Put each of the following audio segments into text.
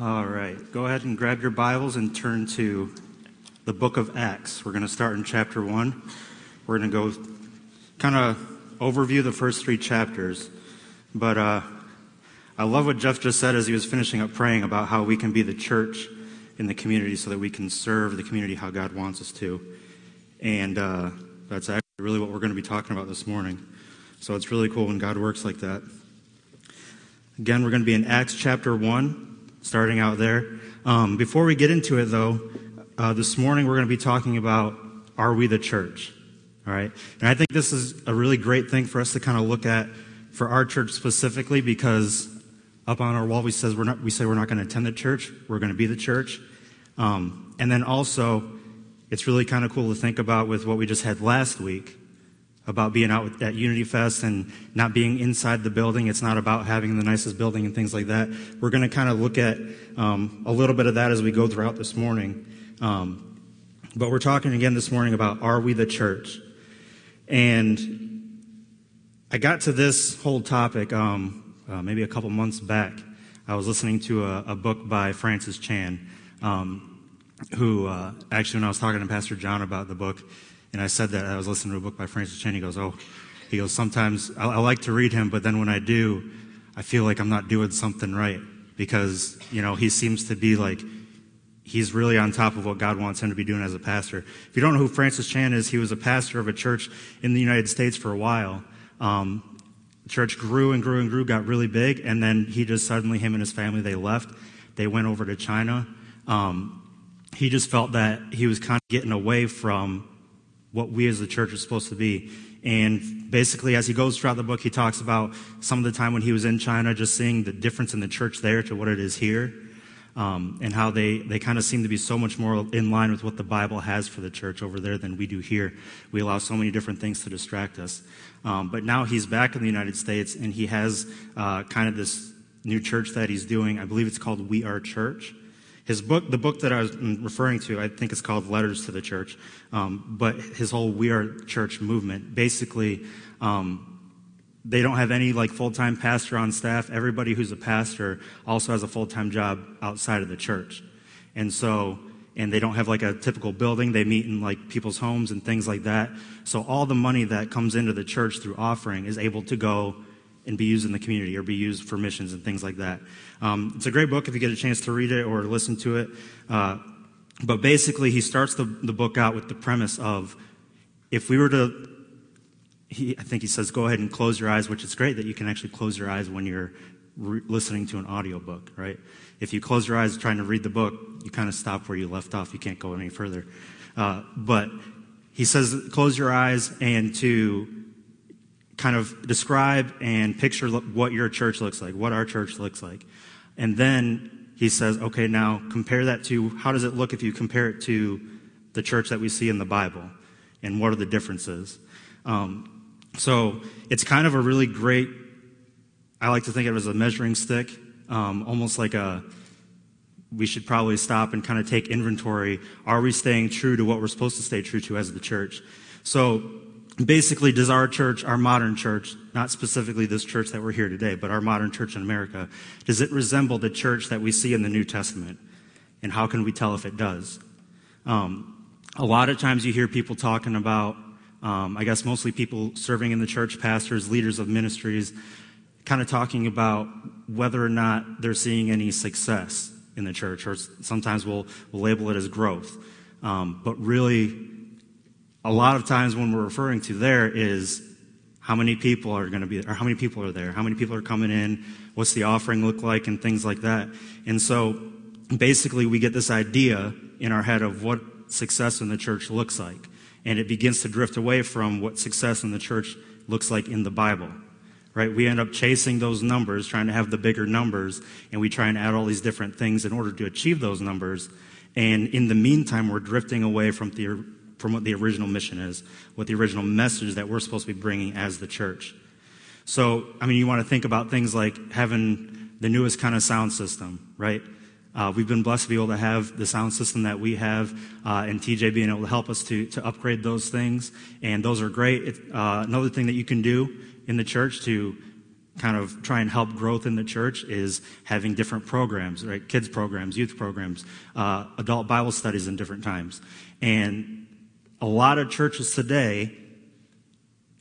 All right. Go ahead and grab your Bibles and turn to the book of Acts. We're going to start in chapter 1. We're going to go kind of overview the first three chapters. But uh, I love what Jeff just said as he was finishing up praying about how we can be the church in the community so that we can serve the community how God wants us to. And uh, that's actually really what we're going to be talking about this morning. So it's really cool when God works like that. Again, we're going to be in Acts chapter 1 starting out there. Um, before we get into it, though, uh, this morning we're going to be talking about are we the church? All right. And I think this is a really great thing for us to kind of look at for our church specifically because up on our wall we says we're not we say we're not going to attend the church we're going to be the church um, and then also it's really kind of cool to think about with what we just had last week about being out at Unity Fest and not being inside the building. It's not about having the nicest building and things like that. We're going to kind of look at um, a little bit of that as we go throughout this morning. Um, but we're talking again this morning about are we the church? And I got to this whole topic um, uh, maybe a couple months back. I was listening to a, a book by Francis Chan, um, who uh, actually, when I was talking to Pastor John about the book, and I said that I was listening to a book by Francis Chan. He goes, "Oh, he goes. Sometimes I, I like to read him, but then when I do, I feel like I'm not doing something right because you know he seems to be like." He's really on top of what God wants him to be doing as a pastor. If you don't know who Francis Chan is, he was a pastor of a church in the United States for a while. Um, church grew and grew and grew, got really big, and then he just suddenly, him and his family, they left. They went over to China. Um, he just felt that he was kind of getting away from what we as the church are supposed to be. And basically, as he goes throughout the book, he talks about some of the time when he was in China, just seeing the difference in the church there to what it is here, um, and how they, they kind of seem to be so much more in line with what the Bible has for the church over there than we do here. We allow so many different things to distract us. Um, but now he's back in the United States, and he has uh, kind of this new church that he's doing. I believe it's called We Are Church. His book, the book that I was referring to, I think it's called Letters to the Church. Um, but his whole We Are Church movement, basically, um, they don't have any like full-time pastor on staff. Everybody who's a pastor also has a full-time job outside of the church. And so, and they don't have like a typical building. They meet in like people's homes and things like that. So all the money that comes into the church through offering is able to go and be used in the community or be used for missions and things like that. Um, it's a great book if you get a chance to read it or listen to it. Uh, but basically, he starts the, the book out with the premise of if we were to, he, I think he says, go ahead and close your eyes, which is great that you can actually close your eyes when you're re- listening to an audiobook, right? If you close your eyes trying to read the book, you kind of stop where you left off. You can't go any further. Uh, but he says, close your eyes and to kind of describe and picture what your church looks like, what our church looks like. And then he says, okay, now compare that to how does it look if you compare it to the church that we see in the Bible? And what are the differences? Um, so it's kind of a really great, I like to think of it as a measuring stick, um, almost like a, we should probably stop and kind of take inventory. Are we staying true to what we're supposed to stay true to as the church? So basically, does our church, our modern church, not specifically this church that we're here today, but our modern church in America, does it resemble the church that we see in the New Testament? And how can we tell if it does? Um, a lot of times you hear people talking about, um, I guess mostly people serving in the church, pastors, leaders of ministries, kind of talking about whether or not they're seeing any success in the church, or sometimes we'll, we'll label it as growth. Um, but really, a lot of times when we're referring to there is how many people are going to be, or how many people are there, how many people are coming in, what's the offering look like, and things like that. And so basically we get this idea in our head of what success in the church looks like. And it begins to drift away from what success in the church looks like in the Bible. Right? We end up chasing those numbers, trying to have the bigger numbers, and we try and add all these different things in order to achieve those numbers. And in the meantime, we're drifting away from the from what the original mission is, what the original message that we're supposed to be bringing as the church. So, I mean, you want to think about things like having the newest kind of sound system, right? Uh, we've been blessed to be able to have the sound system that we have, uh, and TJ being able to help us to, to upgrade those things. And those are great. It, uh, another thing that you can do in the church to kind of try and help growth in the church is having different programs, right? Kids programs, youth programs, uh, adult Bible studies in different times. And a lot of churches today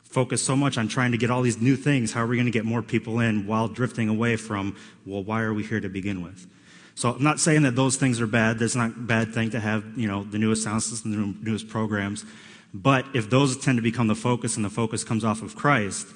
focus so much on trying to get all these new things. How are we going to get more people in while drifting away from, well, why are we here to begin with? So I'm not saying that those things are bad. That's not a bad thing to have, you know, the newest sound system, the newest programs. But if those tend to become the focus and the focus comes off of Christ,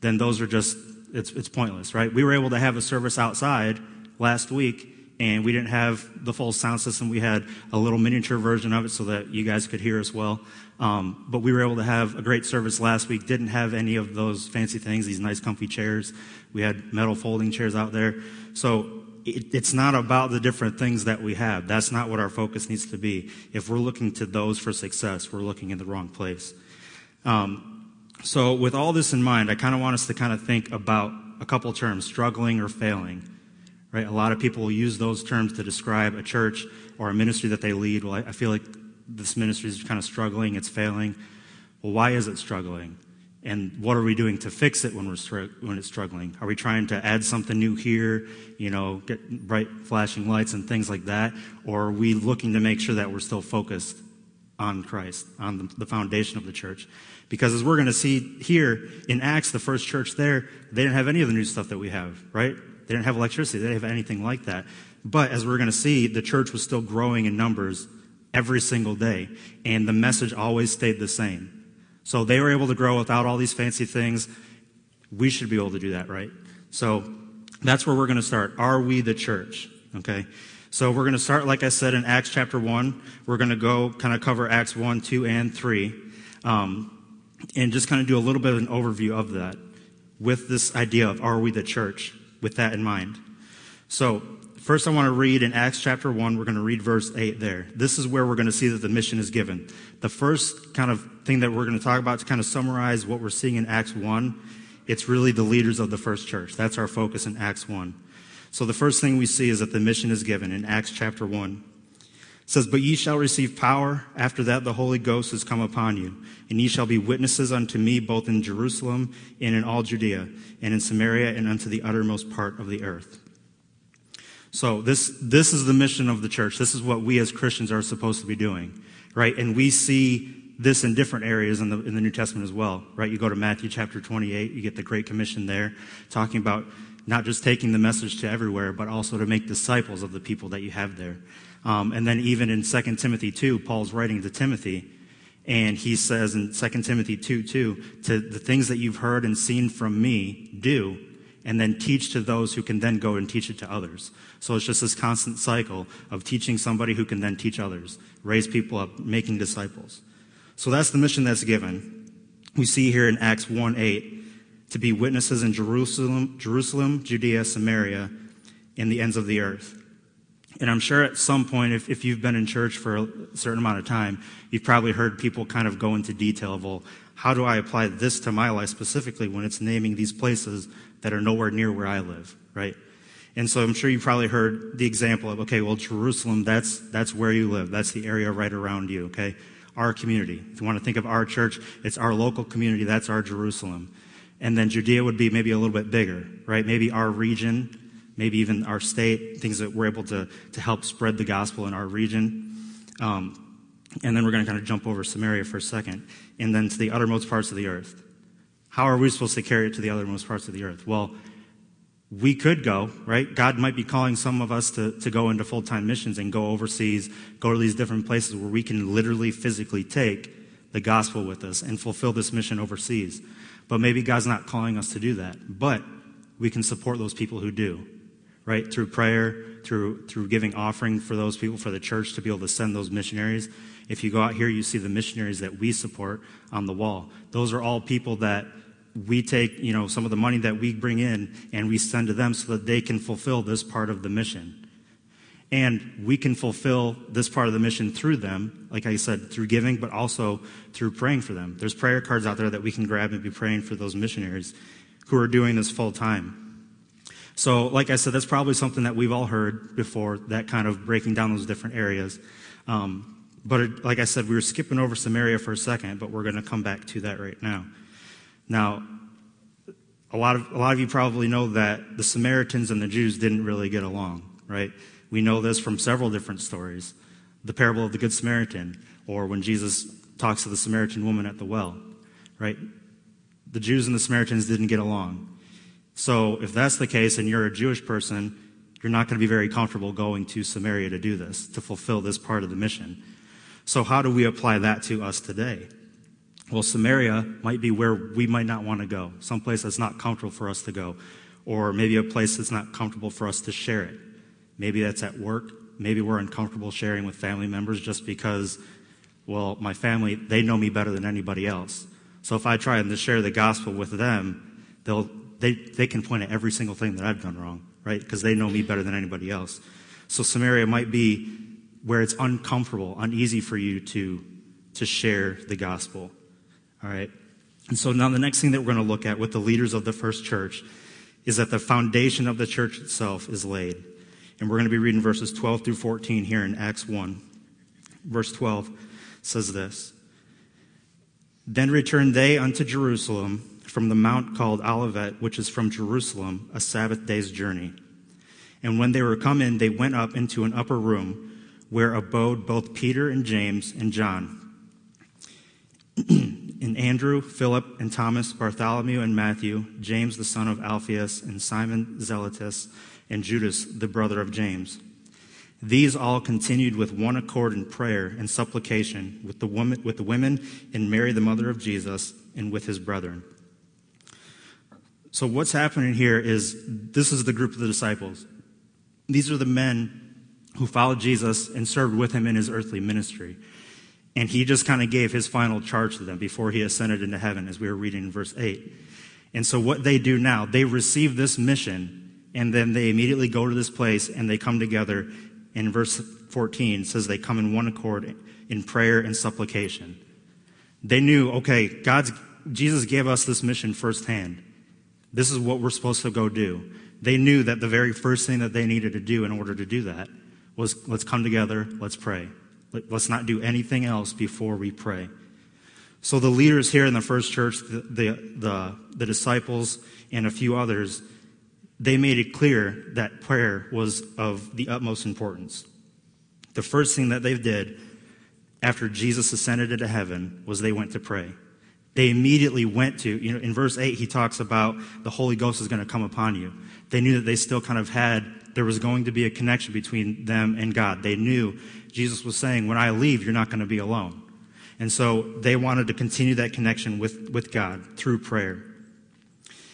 then those are just, it's, it's pointless, right? We were able to have a service outside last week and we didn't have the full sound system. We had a little miniature version of it so that you guys could hear as well. Um, but we were able to have a great service last week. Didn't have any of those fancy things, these nice comfy chairs. We had metal folding chairs out there. So it, it's not about the different things that we have. That's not what our focus needs to be. If we're looking to those for success, we're looking in the wrong place. Um, so with all this in mind, I kind of want us to kind of think about a couple terms, struggling or failing. Right? A lot of people will use those terms to describe a church or a ministry that they lead. Well, I, I feel like this ministry is kind of struggling, it's failing. Well, why is it struggling? And what are we doing to fix it when, we're when it's struggling? Are we trying to add something new here, you know, get bright flashing lights and things like that? Or are we looking to make sure that we're still focused on Christ, on the, the foundation of the church? Because as we're going to see here in Acts, the first church there, they didn't have any of the new stuff that we have, right? They didn't have electricity. They didn't have anything like that. But as we're going to see, the church was still growing in numbers every single day. And the message always stayed the same. So they were able to grow without all these fancy things. We should be able to do that, right? So that's where we're going to start. Are we the church? Okay. So we're going to start, like I said, in Acts chapter 1. We're going to go kind of cover Acts 1, 2, and 3. Um, and just kind of do a little bit of an overview of that with this idea of are we the church with that in mind. So First, I want to read in Acts chapter 1, we're going to read verse 8 there. This is where we're going to see that the mission is given. The first kind of thing that we're going to talk about to kind of summarize what we're seeing in Acts 1, it's really the leaders of the first church. That's our focus in Acts 1. So the first thing we see is that the mission is given in Acts chapter 1. Says, But ye shall receive power. After that, the Holy Ghost has come upon you. And ye shall be witnesses unto me both in Jerusalem and in all Judea and in Samaria and unto the uttermost part of the earth. So this, this is the mission of the church. This is what we as Christians are supposed to be doing, right? And we see this in different areas in the, in the New Testament as well, right? You go to Matthew chapter 28, you get the Great Commission there, talking about not just taking the message to everywhere, but also to make disciples of the people that you have there. Um, and then even in 2 Timothy 2, Paul's writing to Timothy, and he says in 2 Timothy 2, 2, to the things that you've heard and seen from me, do, and then teach to those who can then go and teach it to others. So it's just this constant cycle of teaching somebody who can then teach others, raise people up, making disciples. So that's the mission that's given. We see here in Acts 1 8 to be witnesses in Jerusalem, Jerusalem, Judea, Samaria, and the ends of the earth. And I'm sure at some point, if, if you've been in church for a certain amount of time, you've probably heard people kind of go into detail of, well, how do I apply this to my life specifically when it's naming these places that are nowhere near where I live, right? And so I'm sure you've probably heard the example of, okay, well, Jerusalem, that's, that's where you live. That's the area right around you, okay? Our community. If you want to think of our church, it's our local community. That's our Jerusalem. And then Judea would be maybe a little bit bigger, right? Maybe our region, maybe even our state, things that we're able to, to help spread the gospel in our region. Um, and then we're going to kind of jump over Samaria for a second, and then to the uttermost parts of the earth. How are we supposed to carry it to the uttermost parts of the earth? Well, we could go, right? God might be calling some of us to, to go into full time missions and go overseas, go to these different places where we can literally physically take the gospel with us and fulfill this mission overseas. But maybe God's not calling us to do that. But we can support those people who do, right? Through prayer, through, through giving offering for those people, for the church to be able to send those missionaries. If you go out here, you see the missionaries that we support on the wall. Those are all people that we take, you know, some of the money that we bring in and we send to them so that they can fulfill this part of the mission. And we can fulfill this part of the mission through them, like I said, through giving, but also through praying for them. There's prayer cards out there that we can grab and be praying for those missionaries who are doing this full time. So, like I said, that's probably something that we've all heard before, that kind of breaking down those different areas. Um, but it, like I said, we were skipping over Samaria for a second, but we're going to come back to that right now. Now, a lot of a lot of you probably know that the Samaritans and the Jews didn't really get along, right? We know this from several different stories. The parable of the Good Samaritan, or when Jesus talks to the Samaritan woman at the well, right? The Jews and the Samaritans didn't get along. So if that's the case and you're a Jewish person, you're not going to be very comfortable going to Samaria to do this, to fulfill this part of the mission. So how do we apply that to us today? Well, Samaria might be where we might not want to go, someplace that's not comfortable for us to go, or maybe a place that's not comfortable for us to share it. Maybe that's at work. Maybe we're uncomfortable sharing with family members just because, well, my family, they know me better than anybody else. So if I try and share the gospel with them, they'll, they, they can point at every single thing that I've done wrong, right? Because they know me better than anybody else. So Samaria might be where it's uncomfortable, uneasy for you to, to share the gospel. All right. And so now the next thing that we're going to look at with the leaders of the first church is that the foundation of the church itself is laid. And we're going to be reading verses 12 through 14 here in Acts 1. Verse 12 says this Then returned they unto Jerusalem from the mount called Olivet, which is from Jerusalem, a Sabbath day's journey. And when they were come in, they went up into an upper room where abode both Peter and James and John. and Andrew, Philip, and Thomas, Bartholomew and Matthew, James the son of Alphaeus, and Simon Zelotes, and Judas the brother of James. These all continued with one accord in prayer and supplication with the, woman, with the women and Mary, the mother of Jesus, and with his brethren. So, what's happening here is this is the group of the disciples. These are the men who followed Jesus and served with him in his earthly ministry. And he just kind of gave his final charge to them before he ascended into heaven, as we were reading in verse 8. And so, what they do now, they receive this mission and then they immediately go to this place and they come together. In verse 14 says they come in one accord in prayer and supplication. They knew, okay, God's, Jesus gave us this mission firsthand. This is what we're supposed to go do. They knew that the very first thing that they needed to do in order to do that was let's come together, let's pray. Let's not do anything else before we pray. So the leaders here in the first church, the, the, the, the disciples, and a few others, they made it clear that prayer was of the utmost importance. The first thing that they did after Jesus ascended into heaven was they went to pray. They immediately went to, you know, in verse 8, he talks about the Holy Ghost is going to come upon you. They knew that they still kind of had, there was going to be a connection between them and God. They knew Jesus was saying, when I leave, you're not going to be alone. And so they wanted to continue that connection with, with God through prayer.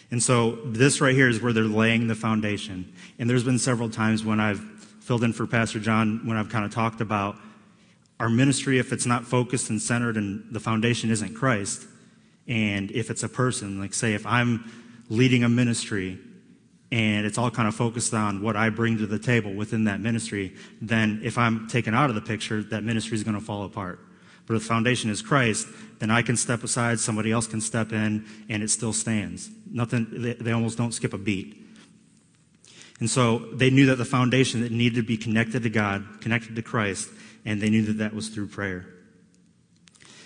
And so this right here is where they're laying the foundation. And there's been several times when I've filled in for Pastor John when I've kind of talked about our ministry, if it's not focused and centered and the foundation isn't Christ, and if it's a person, like say if I'm leading a ministry and it's all kind of focused on what I bring to the table within that ministry, then if I'm taken out of the picture, that ministry is going to fall apart. But if the foundation is Christ, then I can step aside, somebody else can step in, and it still stands. Nothing, they, they almost don't skip a beat. And so they knew that the foundation that needed to be connected to God, connected to Christ, and they knew that that was through prayer.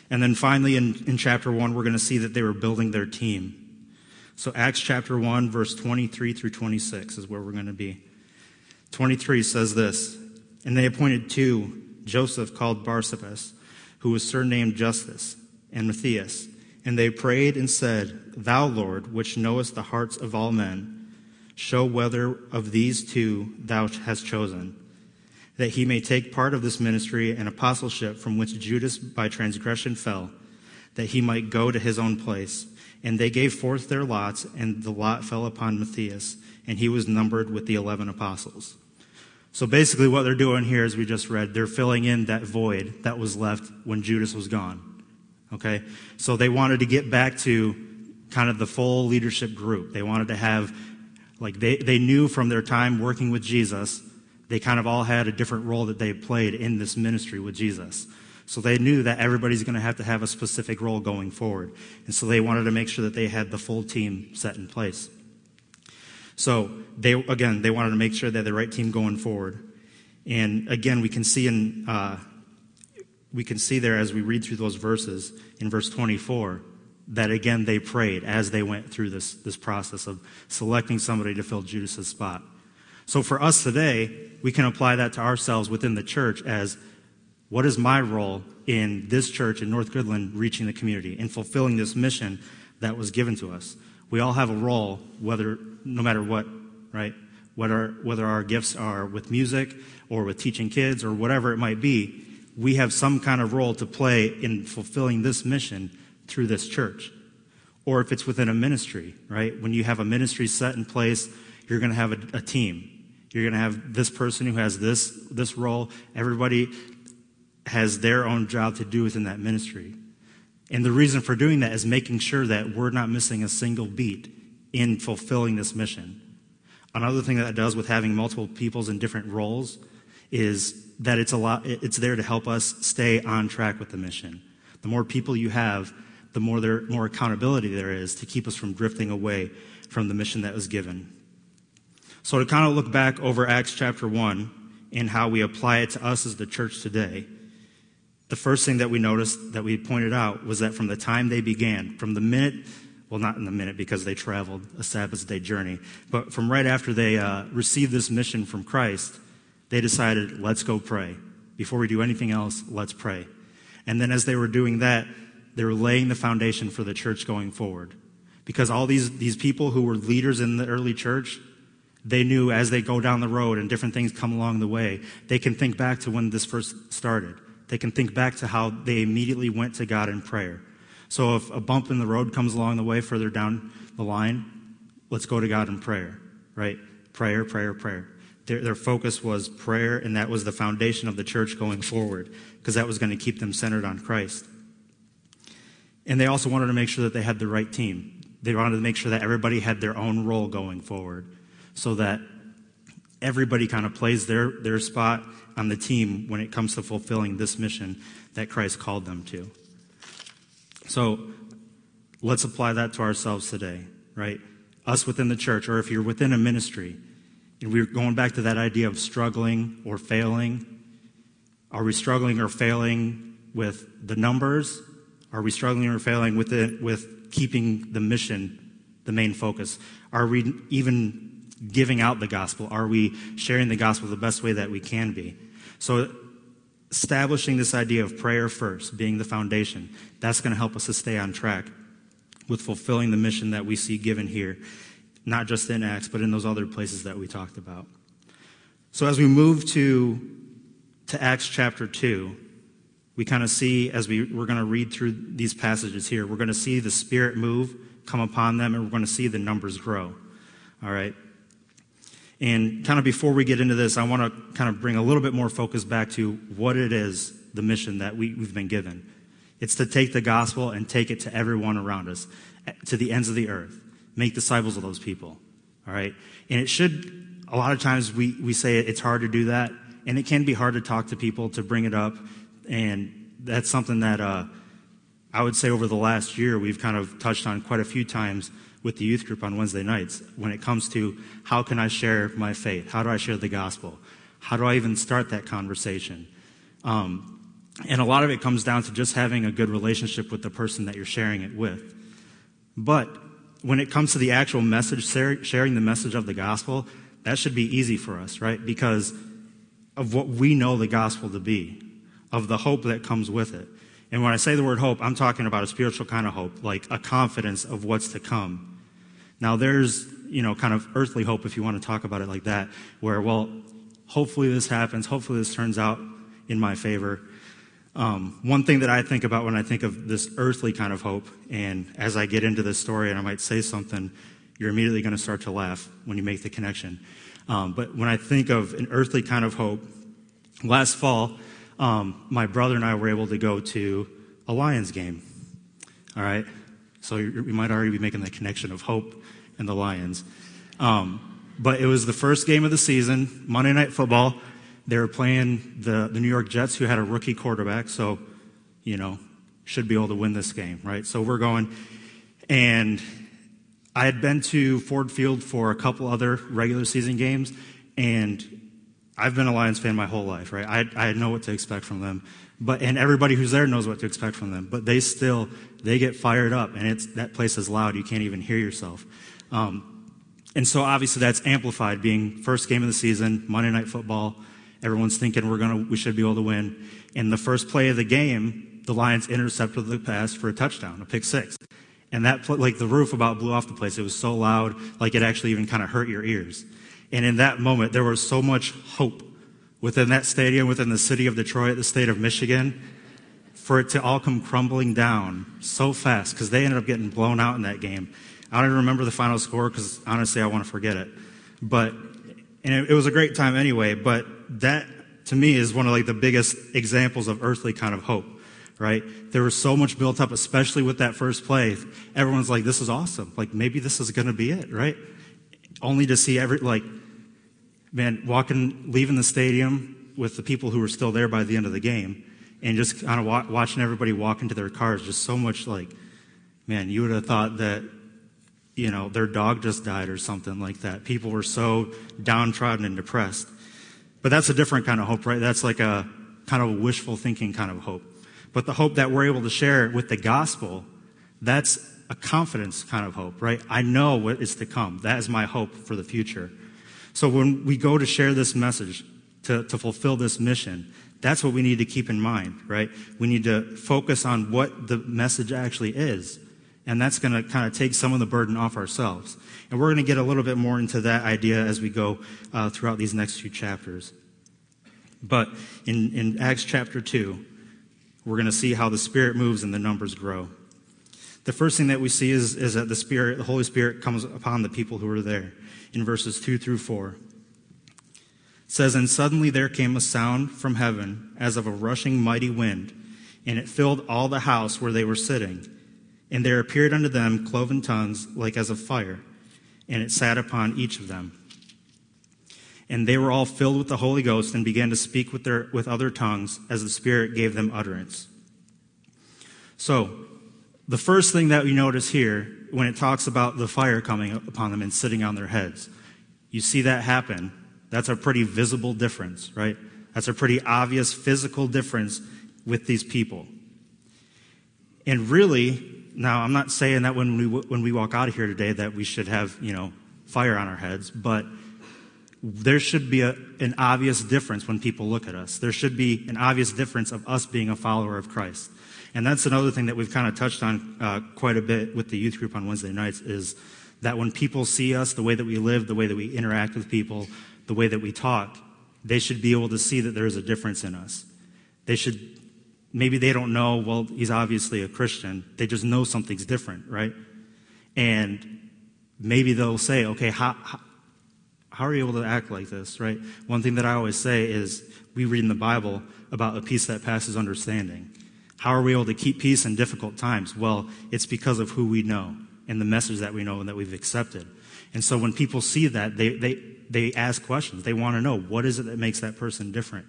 And then finally, in, in chapter 1, we're going to see that they were building their team. So, Acts chapter 1, verse 23 through 26 is where we're going to be. 23 says this And they appointed two Joseph called Barsabas who was surnamed Justus, and Matthias. And they prayed and said, Thou, Lord, which knowest the hearts of all men, show whether of these two thou hast chosen, that he may take part of this ministry and apostleship from which Judas by transgression fell, that he might go to his own place. And they gave forth their lots, and the lot fell upon Matthias, and he was numbered with the eleven apostles. So basically, what they're doing here, as we just read, they're filling in that void that was left when Judas was gone. Okay? So they wanted to get back to kind of the full leadership group. They wanted to have, like, they, they knew from their time working with Jesus, they kind of all had a different role that they played in this ministry with Jesus. So they knew that everybody's going to have to have a specific role going forward. And so they wanted to make sure that they had the full team set in place. So they, again, they wanted to make sure they had the right team going forward. And again, we can see in, uh, we can see there as we read through those verses in verse 24 that again they prayed as they went through this, this process of selecting somebody to fill Judas's spot. So for us today, we can apply that to ourselves within the church as what is my role in this church in North Goodland reaching the community and fulfilling this mission that was given to us? We all have a role, whether no matter what, right? Whether whether our gifts are with music or with teaching kids or whatever it might be, we have some kind of role to play in fulfilling this mission through this church. Or if it's within a ministry, right? When you have a ministry set in place, you're going to have a, a team. You're going to have this person who has this, this role. Everybody has their own job to do within that ministry. And the reason for doing that is making sure that we're not missing a single beat in fulfilling this mission. Another thing that it does with having multiple peoples in different roles is that it's a lot, it's there to help us stay on track with the mission. The more people you have, the more there, more accountability there is to keep us from drifting away from the mission that was given. So to kind of look back over Acts chapter 1 and how we apply it to us as the church today, the first thing that we noticed that we pointed out was that from the time they began, from the minute, well, not in the minute because they traveled a Sabbath day journey, but from right after they uh, received this mission from Christ, they decided, let's go pray. Before we do anything else, let's pray. And then as they were doing that, they were laying the foundation for the church going forward. Because all these, these people who were leaders in the early church, they knew as they go down the road and different things come along the way, they can think back to when this first started. They can think back to how they immediately went to God in prayer. So if a bump in the road comes along the way further down the line, let's go to God in prayer, right? Prayer, prayer, prayer. Their, their focus was prayer, and that was the foundation of the church going forward, because that was going to keep them centered on Christ. And they also wanted to make sure that they had the right team. They wanted to make sure that everybody had their own role going forward so that everybody kind of plays their, their spot on the team when it comes to fulfilling this mission that Christ called them to. So let's apply that to ourselves today, right? Us within the church, or if you're within a ministry, and we're going back to that idea of struggling or failing. Are we struggling or failing with the numbers? Are we struggling or failing with it, with keeping the mission the main focus? Are we even giving out the gospel? Are we sharing the gospel the best way that we can be? So, establishing this idea of prayer first, being the foundation, that's going to help us to stay on track with fulfilling the mission that we see given here, not just in Acts, but in those other places that we talked about. So, as we move to, to Acts chapter 2, we kind of see, as we, we're going to read through these passages here, we're going to see the Spirit move, come upon them, and we're going to see the numbers grow. All right? And kind of before we get into this, I want to kind of bring a little bit more focus back to what it is, the mission that we, we've been given. It's to take the gospel and take it to everyone around us, to the ends of the earth. Make disciples of those people. All right? And it should, a lot of times we, we say it's hard to do that, and it can be hard to talk to people, to bring it up. And that's something that uh, I would say over the last year we've kind of touched on quite a few times with the youth group on Wednesday nights when it comes to how can I share my faith? How do I share the gospel? How do I even start that conversation? Um, and a lot of it comes down to just having a good relationship with the person that you're sharing it with. But when it comes to the actual message, sharing the message of the gospel, that should be easy for us, right? Because of what we know the gospel to be, of the hope that comes with it. And when I say the word hope, I'm talking about a spiritual kind of hope, like a confidence of what's to come. Now, there's, you know, kind of earthly hope, if you want to talk about it like that, where, well, hopefully this happens, hopefully this turns out in my favor. Um, one thing that I think about when I think of this earthly kind of hope, and as I get into this story and I might say something, you're immediately going to start to laugh when you make the connection. Um, but when I think of an earthly kind of hope, last fall, um, my brother and I were able to go to a Lions game. All right? So we might already be making the connection of hope and the Lions. Um, but it was the first game of the season, Monday Night Football. They were playing the, the New York Jets, who had a rookie quarterback, so, you know, should be able to win this game, right? So we're going. And I had been to Ford Field for a couple other regular season games, and I've been a Lions fan my whole life, right? I, I know what to expect from them. But, and everybody who's there knows what to expect from them. But they still, they get fired up and it's, that place is loud. You can't even hear yourself. Um, and so obviously that's amplified being first game of the season, Monday night football. Everyone's thinking we're going to, we should be able to win. In the first play of the game, the Lions intercepted the pass for a touchdown, a pick six. And that, like the roof about blew off the place. It was so loud, like it actually even kind of hurt your ears. And in that moment, there was so much hope within that stadium, within the city of Detroit, the state of Michigan, for it to all come crumbling down so fast because they ended up getting blown out in that game. I don't even remember the final score because honestly, I want to forget it. But, and it, it was a great time anyway, but that to me is one of like the biggest examples of earthly kind of hope, right? There was so much built up, especially with that first play. Everyone's like, this is awesome. Like maybe this is going to be it, right? Only to see every, like, man, walking, leaving the stadium with the people who were still there by the end of the game and just kind of wa- watching everybody walk into their cars, just so much like, man, you would have thought that, you know, their dog just died or something like that. People were so downtrodden and depressed. But that's a different kind of hope, right? That's like a kind of a wishful thinking kind of hope. But the hope that we're able to share with the gospel, that's a confidence kind of hope, right? I know what is to come. That is my hope for the future. So when we go to share this message, to, to fulfill this mission, that's what we need to keep in mind, right? We need to focus on what the message actually is. And that's going to kind of take some of the burden off ourselves. And we're going to get a little bit more into that idea as we go uh, throughout these next few chapters. But in, in Acts chapter 2, we're going to see how the Spirit moves and the numbers grow. The first thing that we see is, is that the Spirit, the Holy Spirit comes upon the people who are there in verses 2 through 4. It says, And suddenly there came a sound from heaven as of a rushing mighty wind, and it filled all the house where they were sitting. And there appeared unto them cloven tongues like as of fire, and it sat upon each of them. And they were all filled with the Holy Ghost and began to speak with, their, with other tongues as the Spirit gave them utterance. So, the first thing that we notice here when it talks about the fire coming upon them and sitting on their heads. You see that happen. That's a pretty visible difference, right? That's a pretty obvious physical difference with these people. And really, now I'm not saying that when we, when we walk out of here today that we should have, you know, fire on our heads, but there should be a, an obvious difference when people look at us. There should be an obvious difference of us being a follower of Christ. And that's another thing that we've kind of touched on uh, quite a bit with the youth group on Wednesday nights is that when people see us, the way that we live, the way that we interact with people, the way that we talk, they should be able to see that there is a difference in us. They should, maybe they don't know, well, he's obviously a Christian. They just know something's different, right? And maybe they'll say, okay, how, how, how are you able to act like this, right? One thing that I always say is we read in the Bible about a peace that passes understanding. How are we able to keep peace in difficult times? Well, it's because of who we know and the message that we know and that we've accepted. And so when people see that, they, they, they ask questions. They want to know what is it that makes that person different?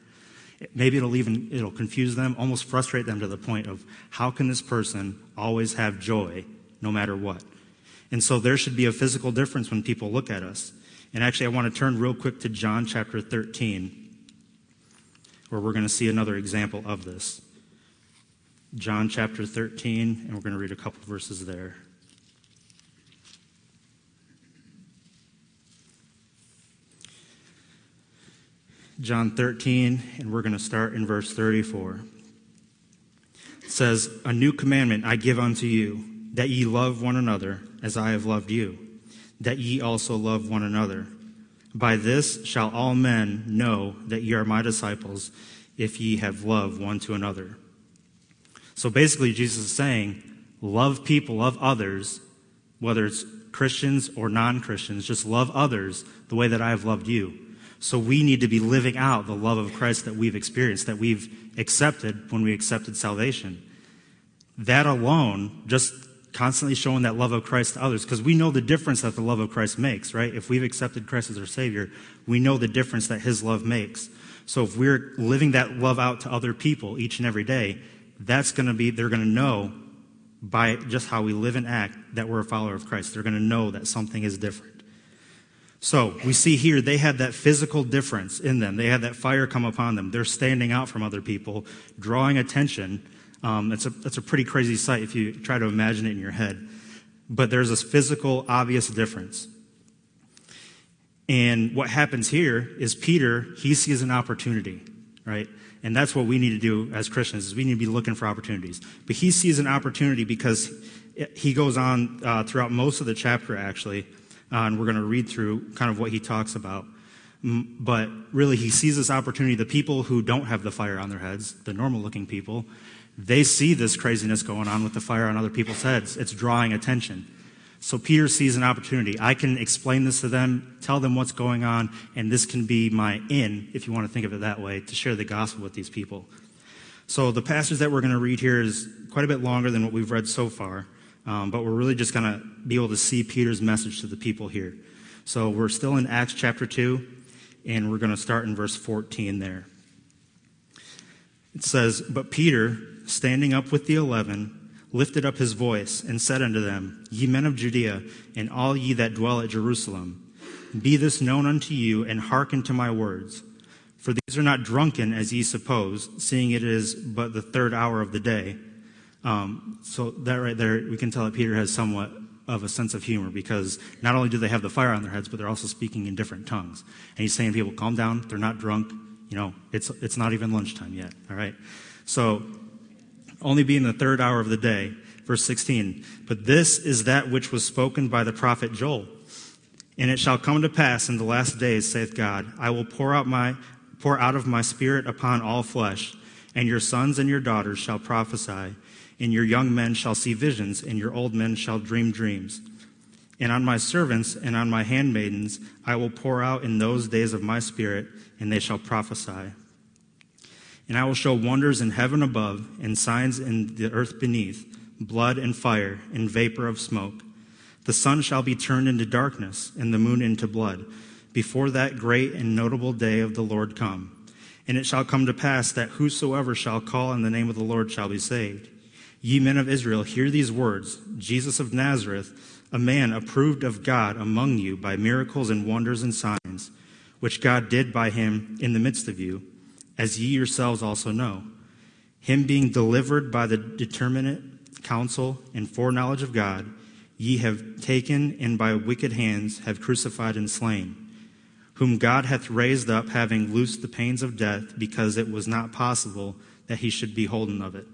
Maybe it'll even, it'll confuse them, almost frustrate them to the point of how can this person always have joy no matter what? And so there should be a physical difference when people look at us. And actually, I want to turn real quick to John chapter 13, where we're going to see another example of this. John chapter 13, and we're going to read a couple verses there. John 13, and we're going to start in verse 34. It says, A new commandment I give unto you, that ye love one another as I have loved you, that ye also love one another. By this shall all men know that ye are my disciples, if ye have love one to another. So basically, Jesus is saying, love people, love others, whether it's Christians or non Christians, just love others the way that I have loved you. So we need to be living out the love of Christ that we've experienced, that we've accepted when we accepted salvation. That alone, just constantly showing that love of Christ to others, because we know the difference that the love of Christ makes, right? If we've accepted Christ as our Savior, we know the difference that His love makes. So if we're living that love out to other people each and every day, that's going to be, they're going to know by just how we live and act that we're a follower of Christ. They're going to know that something is different. So we see here they had that physical difference in them. They had that fire come upon them. They're standing out from other people, drawing attention. Um, it's, a, it's a pretty crazy sight if you try to imagine it in your head. But there's this physical, obvious difference. And what happens here is Peter, he sees an opportunity, right? And that's what we need to do as Christians is we need to be looking for opportunities. But he sees an opportunity because he goes on uh, throughout most of the chapter, actually, uh, and we're going to read through kind of what he talks about. But really, he sees this opportunity. The people who don't have the fire on their heads, the normal looking people, they see this craziness going on with the fire on other people's heads. It's drawing attention. So Peter sees an opportunity. I can explain this to them, tell them what's going on, and this can be my in, if you want to think of it that way, to share the gospel with these people. So the passage that we're going to read here is quite a bit longer than what we've read so far, um, but we're really just going to be able to see Peter's message to the people here. So we're still in Acts chapter 2, and we're going to start in verse 14 there. It says, But Peter, standing up with the eleven, lifted up his voice and said unto them, Ye men of Judea, and all ye that dwell at Jerusalem, be this known unto you, and hearken to my words. For these are not drunken as ye suppose, seeing it is but the third hour of the day. Um, so that right there, we can tell that Peter has somewhat of a sense of humor because not only do they have the fire on their heads, but they're also speaking in different tongues. And he's saying, people, calm down. They're not drunk. You know, it's, it's not even lunchtime yet. All right. So only being the third hour of the day. Verse 16. But this is that which was spoken by the prophet Joel. And it shall come to pass in the last days, saith God, I will pour out my, pour out of my spirit upon all flesh, and your sons and your daughters shall prophesy, and your young men shall see visions, and your old men shall dream dreams. And on my servants and on my handmaidens I will pour out in those days of my spirit, and they shall prophesy. And I will show wonders in heaven above and signs in the earth beneath, blood and fire and vapor of smoke. The sun shall be turned into darkness and the moon into blood before that great and notable day of the Lord come. And it shall come to pass that whosoever shall call on the name of the Lord shall be saved. Ye men of Israel, hear these words Jesus of Nazareth, a man approved of God among you by miracles and wonders and signs, which God did by him in the midst of you as ye yourselves also know. Him being delivered by the determinate counsel and foreknowledge of God, ye have taken and by wicked hands have crucified and slain, whom God hath raised up, having loosed the pains of death, because it was not possible that he should be holden of it.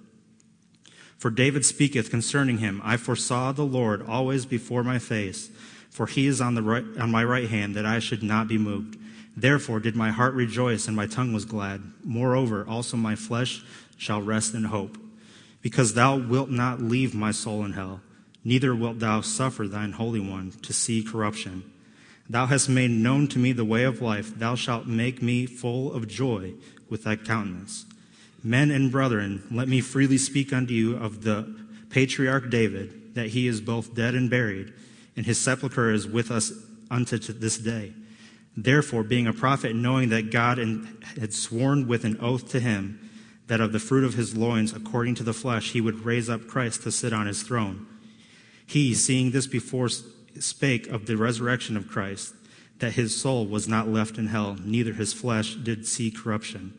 For David speaketh concerning him, I foresaw the Lord always before my face, for he is on, the right, on my right hand, that I should not be moved. Therefore did my heart rejoice and my tongue was glad. Moreover, also my flesh shall rest in hope. Because thou wilt not leave my soul in hell, neither wilt thou suffer thine Holy One to see corruption. Thou hast made known to me the way of life. Thou shalt make me full of joy with thy countenance. Men and brethren, let me freely speak unto you of the patriarch David, that he is both dead and buried, and his sepulchre is with us unto this day. Therefore, being a prophet, knowing that God had sworn with an oath to him that of the fruit of his loins, according to the flesh, he would raise up Christ to sit on his throne. He, seeing this before, spake of the resurrection of Christ, that his soul was not left in hell, neither his flesh did see corruption.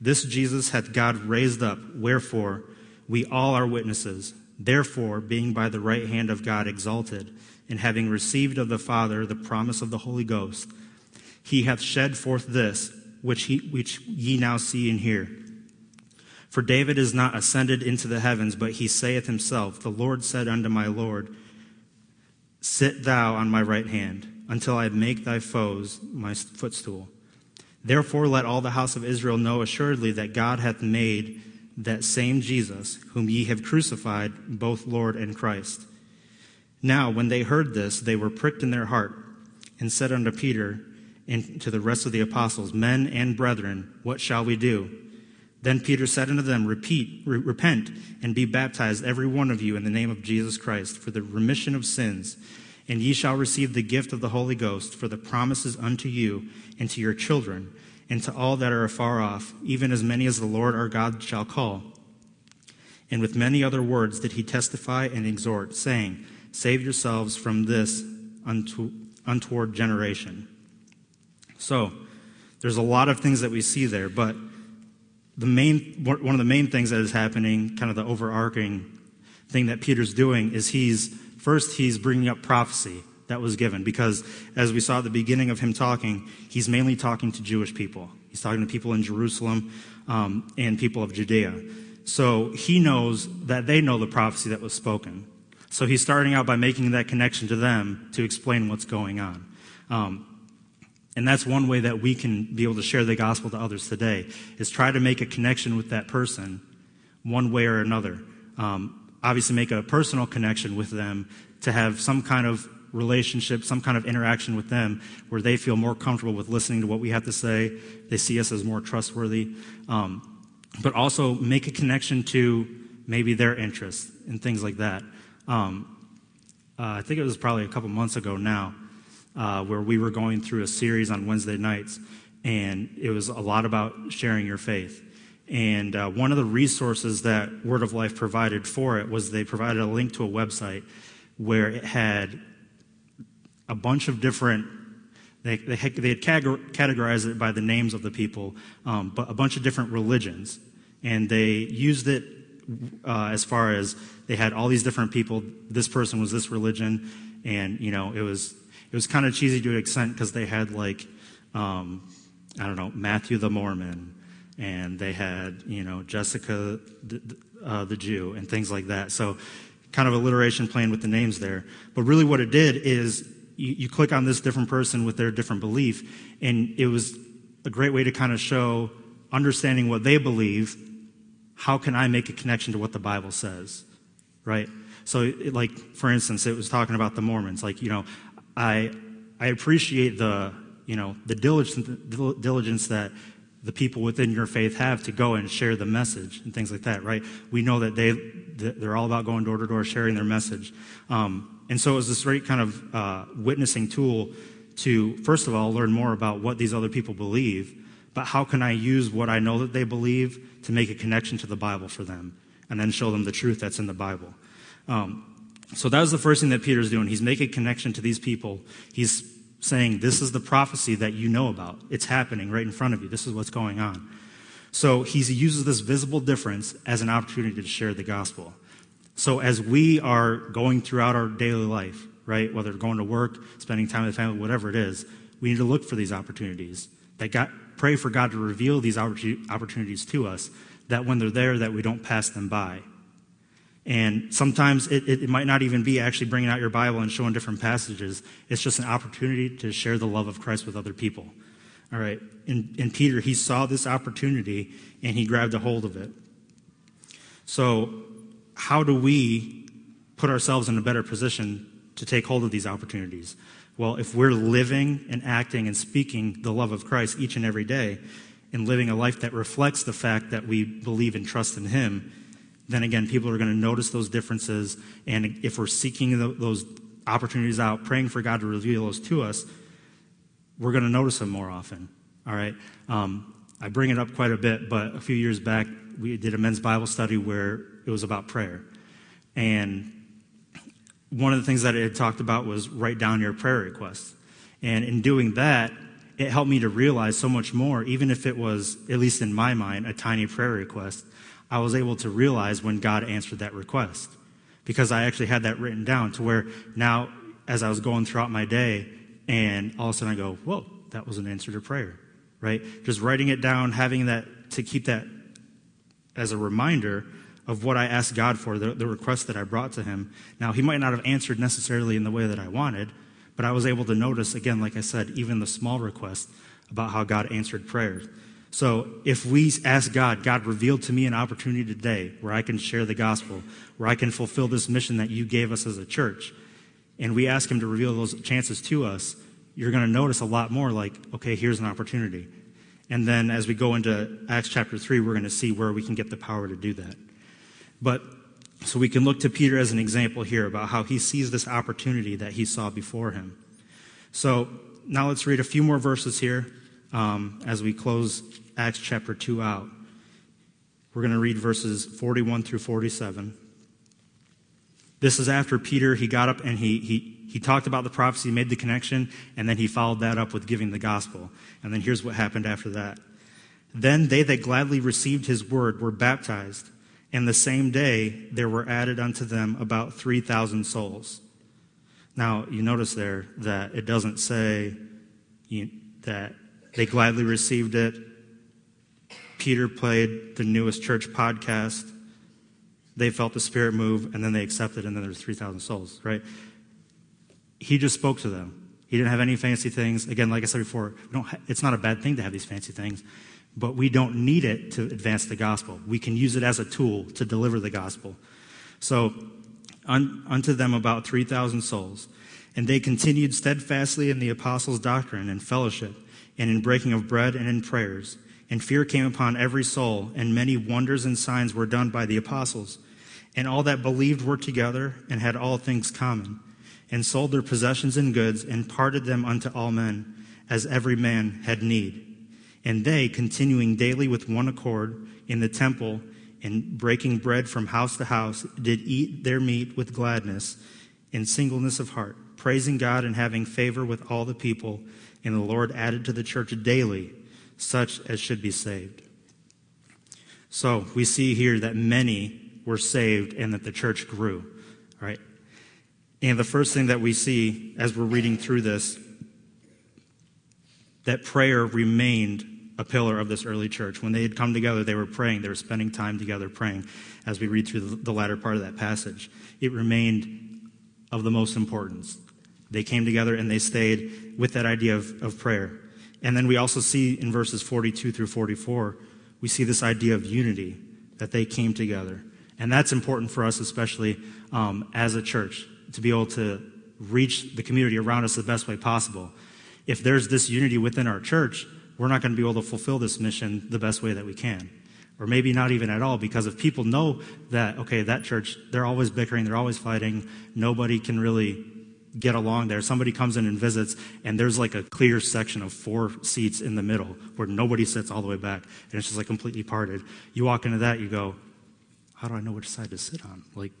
This Jesus hath God raised up, wherefore we all are witnesses. Therefore, being by the right hand of God exalted, and having received of the Father the promise of the Holy Ghost, he hath shed forth this, which, he, which ye now see and hear. For David is not ascended into the heavens, but he saith himself, The Lord said unto my Lord, Sit thou on my right hand, until I make thy foes my footstool. Therefore let all the house of Israel know assuredly that God hath made that same Jesus, whom ye have crucified, both Lord and Christ. Now, when they heard this, they were pricked in their heart, and said unto Peter and to the rest of the apostles, Men and brethren, what shall we do? Then Peter said unto them, Repeat, re- repent, and be baptized, every one of you, in the name of Jesus Christ, for the remission of sins, and ye shall receive the gift of the Holy Ghost, for the promises unto you and to your children, and to all that are afar off, even as many as the Lord our God shall call. And with many other words did he testify and exhort, saying, Save yourselves from this untoward generation. So, there's a lot of things that we see there, but the main, one of the main things that is happening, kind of the overarching thing that Peter's doing, is he's first he's bringing up prophecy that was given because as we saw at the beginning of him talking, he's mainly talking to Jewish people. He's talking to people in Jerusalem um, and people of Judea. So he knows that they know the prophecy that was spoken. So he's starting out by making that connection to them to explain what's going on. Um, and that's one way that we can be able to share the gospel to others today, is try to make a connection with that person one way or another. Um, obviously, make a personal connection with them to have some kind of relationship, some kind of interaction with them where they feel more comfortable with listening to what we have to say. They see us as more trustworthy. Um, but also make a connection to maybe their interests and things like that. Um, uh, I think it was probably a couple months ago now uh, where we were going through a series on Wednesday nights, and it was a lot about sharing your faith. And uh, one of the resources that Word of Life provided for it was they provided a link to a website where it had a bunch of different they, they, had, they had categorized it by the names of the people, um, but a bunch of different religions. And they used it uh, as far as they had all these different people. This person was this religion, and you know it was it was kind of cheesy to an extent because they had like um, I don't know Matthew the Mormon, and they had you know Jessica the, uh, the Jew and things like that. So kind of alliteration playing with the names there. But really, what it did is you, you click on this different person with their different belief, and it was a great way to kind of show understanding what they believe. How can I make a connection to what the Bible says? Right? So, it, like, for instance, it was talking about the Mormons. Like, you know, I, I appreciate the, you know, the diligence, diligence that the people within your faith have to go and share the message and things like that, right? We know that they, they're all about going door to door, sharing their message. Um, and so it was this great kind of uh, witnessing tool to, first of all, learn more about what these other people believe, but how can I use what I know that they believe to make a connection to the Bible for them, and then show them the truth that's in the Bible. Um, so that was the first thing that Peter's doing. He's making connection to these people. He's saying, This is the prophecy that you know about. It's happening right in front of you. This is what's going on. So he uses this visible difference as an opportunity to share the gospel. So as we are going throughout our daily life, right, whether going to work, spending time with family, whatever it is, we need to look for these opportunities. That God, pray for God to reveal these opportunities to us, that when they're there, that we don't pass them by. And sometimes it, it, might not even be actually bringing out your Bible and showing different passages. It's just an opportunity to share the love of Christ with other people. All right. And, in Peter, he saw this opportunity and he grabbed a hold of it. So how do we put ourselves in a better position to take hold of these opportunities? Well, if we're living and acting and speaking the love of Christ each and every day and living a life that reflects the fact that we believe and trust in Him, then again, people are going to notice those differences. And if we're seeking those opportunities out, praying for God to reveal those to us, we're going to notice them more often. All right? Um, I bring it up quite a bit, but a few years back, we did a men's Bible study where it was about prayer. And one of the things that it talked about was write down your prayer requests. And in doing that, it helped me to realize so much more, even if it was, at least in my mind, a tiny prayer request. I was able to realize when God answered that request because I actually had that written down to where now, as I was going throughout my day, and all of a sudden I go, whoa, that was an answer to prayer, right? Just writing it down, having that to keep that as a reminder of what I asked God for, the, the request that I brought to Him. Now, He might not have answered necessarily in the way that I wanted, but I was able to notice, again, like I said, even the small requests about how God answered prayers. So if we ask God, God, revealed to me an opportunity today where I can share the gospel, where I can fulfill this mission that you gave us as a church, and we ask Him to reveal those chances to us, you're going to notice a lot more like, okay, here's an opportunity. And then as we go into Acts chapter 3, we're going to see where we can get the power to do that. But so we can look to Peter as an example here about how he sees this opportunity that he saw before him. So now let's read a few more verses here um, as we close Acts chapter 2 out. We're going to read verses 41 through 47. This is after Peter, he got up and he, he he talked about the prophecy, made the connection, and then he followed that up with giving the gospel. And then here's what happened after that. Then they that gladly received his word were baptized, and the same day there were added unto them about 3,000 souls. Now, you notice there that it doesn't say you, that they gladly received it. Peter played the newest church podcast. They felt the Spirit move, and then they accepted, and then there's 3,000 souls, right? He just spoke to them. He didn't have any fancy things. Again, like I said before, ha- it's not a bad thing to have these fancy things, but we don't need it to advance the gospel. We can use it as a tool to deliver the gospel. So, un- unto them about 3,000 souls. And they continued steadfastly in the apostles' doctrine and fellowship, and in breaking of bread and in prayers. And fear came upon every soul, and many wonders and signs were done by the apostles. And all that believed were together and had all things common, and sold their possessions and goods, and parted them unto all men, as every man had need. And they, continuing daily with one accord in the temple, and breaking bread from house to house, did eat their meat with gladness and singleness of heart, praising God and having favor with all the people. And the Lord added to the church daily such as should be saved. So we see here that many were saved and that the church grew, right? And the first thing that we see as we're reading through this, that prayer remained a pillar of this early church. When they had come together, they were praying. They were spending time together praying as we read through the latter part of that passage. It remained of the most importance. They came together and they stayed with that idea of, of prayer. And then we also see in verses 42 through 44, we see this idea of unity, that they came together. And that's important for us, especially um, as a church, to be able to reach the community around us the best way possible. If there's this unity within our church, we're not going to be able to fulfill this mission the best way that we can. Or maybe not even at all, because if people know that, okay, that church, they're always bickering, they're always fighting, nobody can really get along there. Somebody comes in and visits, and there's like a clear section of four seats in the middle where nobody sits all the way back, and it's just like completely parted. You walk into that, you go, How do I know which side to sit on? Like,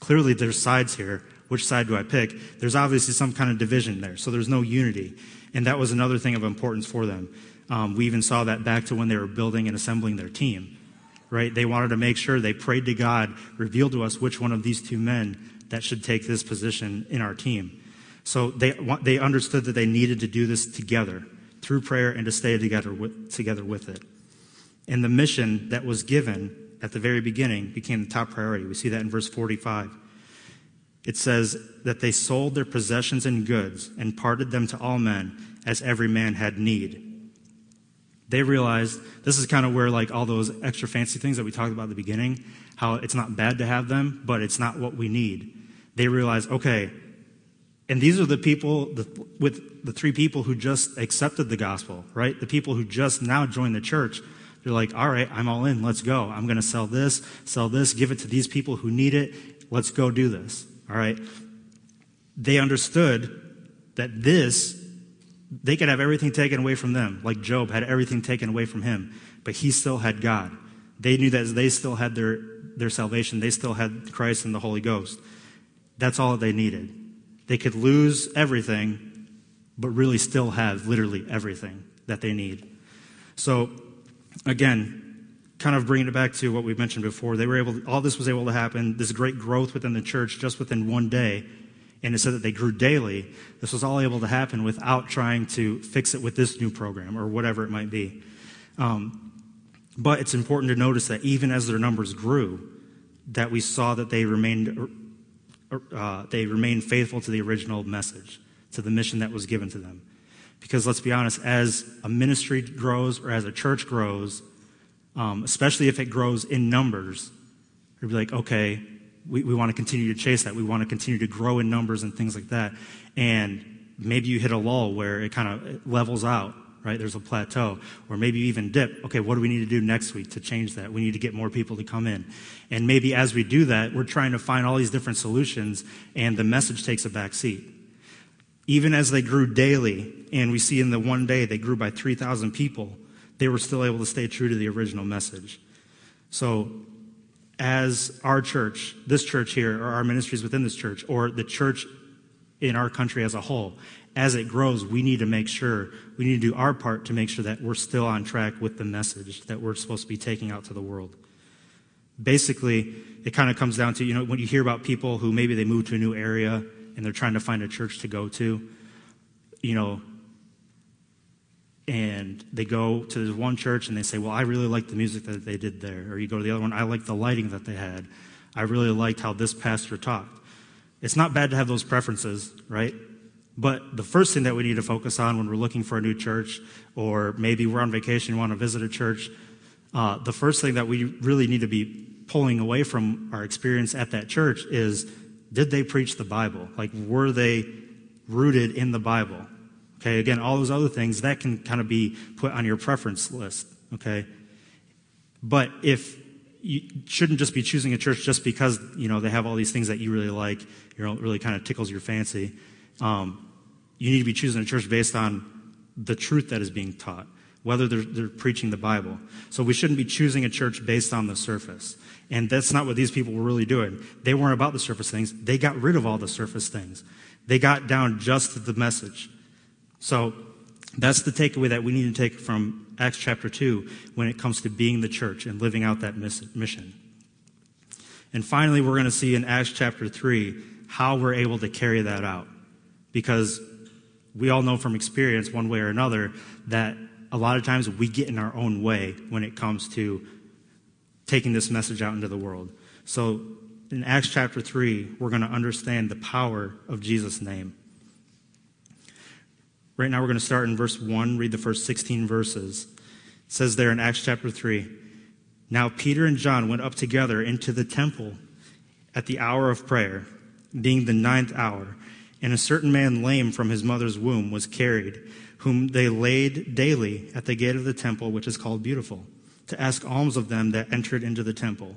clearly there's sides here. Which side do I pick? There's obviously some kind of division there, so there's no unity. And that was another thing of importance for them. Um, we even saw that back to when they were building and assembling their team, right? They wanted to make sure they prayed to God, revealed to us which one of these two men that should take this position in our team. So they, they understood that they needed to do this together through prayer and to stay together with, together with it. And the mission that was given at the very beginning became the top priority. We see that in verse 45. It says that they sold their possessions and goods and parted them to all men as every man had need. They realized this is kind of where like all those extra fancy things that we talked about at the beginning, how it's not bad to have them, but it's not what we need they realize, okay, and these are the people the, with the three people who just accepted the gospel, right? The people who just now joined the church. They're like, all right, I'm all in. Let's go. I'm going to sell this, sell this, give it to these people who need it. Let's go do this. All right. They understood that this, they could have everything taken away from them, like Job had everything taken away from him, but he still had God. They knew that they still had their, their salvation. They still had Christ and the Holy Ghost. That's all they needed. They could lose everything, but really still have literally everything that they need. So, again, kind of bringing it back to what we mentioned before, they were able, all this was able to happen, this great growth within the church just within one day. And it said that they grew daily. This was all able to happen without trying to fix it with this new program or whatever it might be. Um, but it's important to notice that even as their numbers grew, that we saw that they remained uh, they remain faithful to the original message, to the mission that was given to them. Because let's be honest, as a ministry grows or as a church grows, um, especially if it grows in numbers, you'd be like, okay, we, we want to continue to chase that. We want to continue to grow in numbers and things like that. And maybe you hit a lull where it kind of levels out right? There's a plateau. Or maybe even dip. Okay, what do we need to do next week to change that? We need to get more people to come in. And maybe as we do that, we're trying to find all these different solutions, and the message takes a back seat. Even as they grew daily, and we see in the one day they grew by 3,000 people, they were still able to stay true to the original message. So, as our church, this church here, or our ministries within this church, or the church in our country as a whole. As it grows, we need to make sure, we need to do our part to make sure that we're still on track with the message that we're supposed to be taking out to the world. Basically, it kind of comes down to, you know, when you hear about people who maybe they move to a new area and they're trying to find a church to go to, you know, and they go to this one church and they say, Well, I really like the music that they did there. Or you go to the other one, I like the lighting that they had. I really liked how this pastor talked. It's not bad to have those preferences, right? But the first thing that we need to focus on when we're looking for a new church, or maybe we're on vacation and want to visit a church, uh, the first thing that we really need to be pulling away from our experience at that church is did they preach the Bible? Like, were they rooted in the Bible? Okay, again, all those other things that can kind of be put on your preference list. Okay, but if you shouldn't just be choosing a church just because you know they have all these things that you really like, you know, really kind of tickles your fancy. Um, you need to be choosing a church based on the truth that is being taught, whether they're, they're preaching the Bible. So we shouldn't be choosing a church based on the surface. And that's not what these people were really doing. They weren't about the surface things. They got rid of all the surface things. They got down just to the message. So that's the takeaway that we need to take from Acts chapter 2 when it comes to being the church and living out that mission. And finally, we're going to see in Acts chapter 3 how we're able to carry that out. Because we all know from experience, one way or another, that a lot of times we get in our own way when it comes to taking this message out into the world. So in Acts chapter 3, we're going to understand the power of Jesus' name. Right now, we're going to start in verse 1, read the first 16 verses. It says there in Acts chapter 3 Now Peter and John went up together into the temple at the hour of prayer, being the ninth hour, and a certain man lame from his mother's womb was carried, whom they laid daily at the gate of the temple, which is called Beautiful, to ask alms of them that entered into the temple